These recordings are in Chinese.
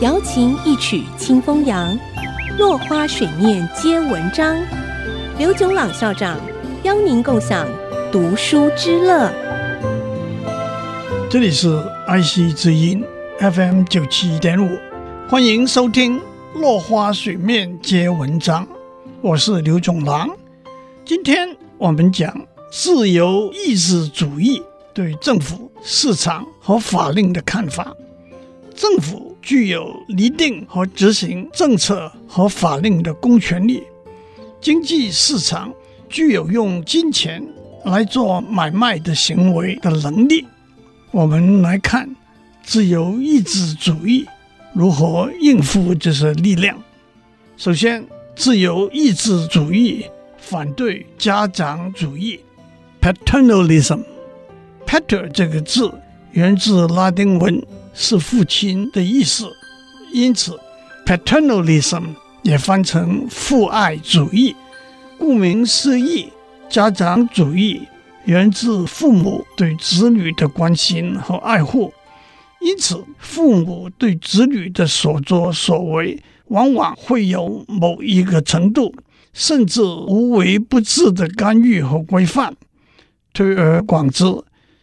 瑶琴一曲清风扬，落花水面皆文章。刘炯朗校长邀您共享读书之乐。这里是 IC 之音 FM 九七点五，欢迎收听《落花水面皆文章》，我是刘炯朗。今天我们讲自由意志主义对政府、市场和法令的看法。政府具有拟定和执行政策和法令的公权力，经济市场具有用金钱来做买卖的行为的能力。我们来看自由意志主义如何应付这些力量。首先，自由意志主义反对家长主义 （paternalism）。pater 这个字源自拉丁文。是父亲的意思，因此 paternalism 也翻成父爱主义。顾名思义，家长主义源自父母对子女的关心和爱护，因此父母对子女的所作所为往往会有某一个程度，甚至无微不至的干预和规范。推而广之，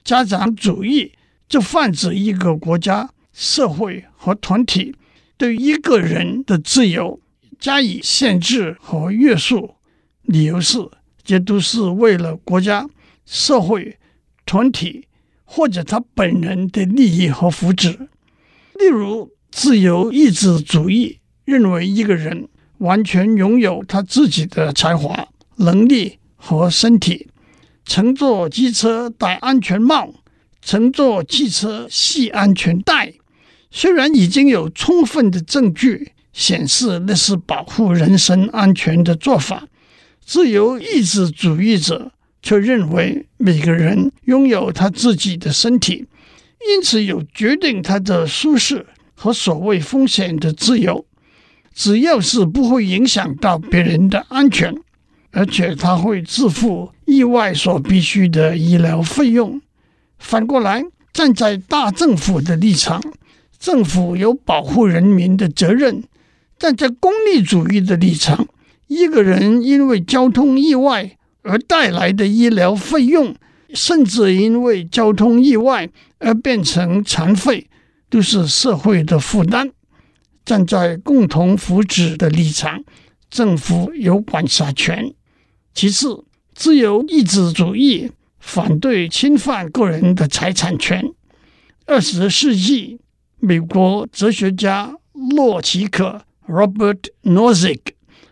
家长主义。这泛指一个国家、社会和团体对一个人的自由加以限制和约束，理由是这都是为了国家、社会、团体或者他本人的利益和福祉。例如，自由意志主义认为一个人完全拥有他自己的才华、能力和身体，乘坐机车戴安全帽。乘坐汽车系安全带，虽然已经有充分的证据显示那是保护人身安全的做法，自由意志主义者却认为每个人拥有他自己的身体，因此有决定他的舒适和所谓风险的自由，只要是不会影响到别人的安全，而且他会自负意外所必须的医疗费用。反过来，站在大政府的立场，政府有保护人民的责任；站在功利主义的立场，一个人因为交通意外而带来的医疗费用，甚至因为交通意外而变成残废，都是社会的负担。站在共同福祉的立场，政府有管辖权。其次，自由意志主义。反对侵犯个人的财产权。二十世纪，美国哲学家洛奇克 （Robert Nozick）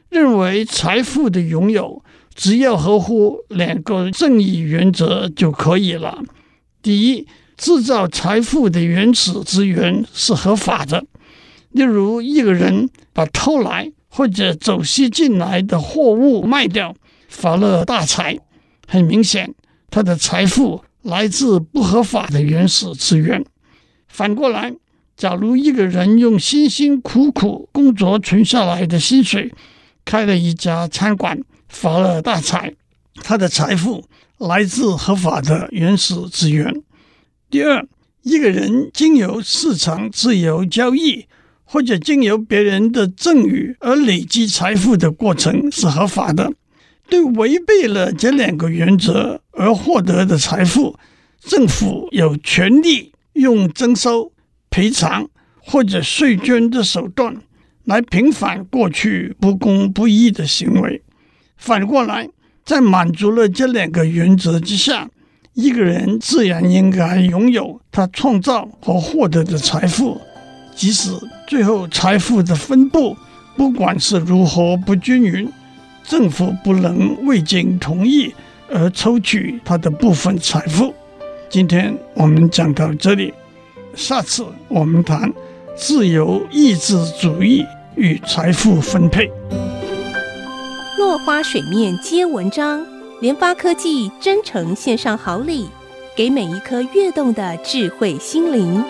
认为，财富的拥有只要合乎两个正义原则就可以了。第一，制造财富的原始资源是合法的，例如一个人把偷来或者走私进来的货物卖掉，发了大财。很明显。他的财富来自不合法的原始资源。反过来，假如一个人用辛辛苦苦工作存下来的薪水开了一家餐馆，发了大财，他的财富来自合法的原始资源。第二，一个人经由市场自由交易或者经由别人的赠与而累积财富的过程是合法的。对违背了这两个原则而获得的财富，政府有权利用征收、赔偿或者税捐的手段来平反过去不公不义的行为。反过来，在满足了这两个原则之下，一个人自然应该拥有他创造和获得的财富，即使最后财富的分布不管是如何不均匀。政府不能未经同意而抽取他的部分财富。今天我们讲到这里，下次我们谈自由意志主义与财富分配。落花水面皆文章，联发科技真诚献上好礼，给每一颗跃动的智慧心灵。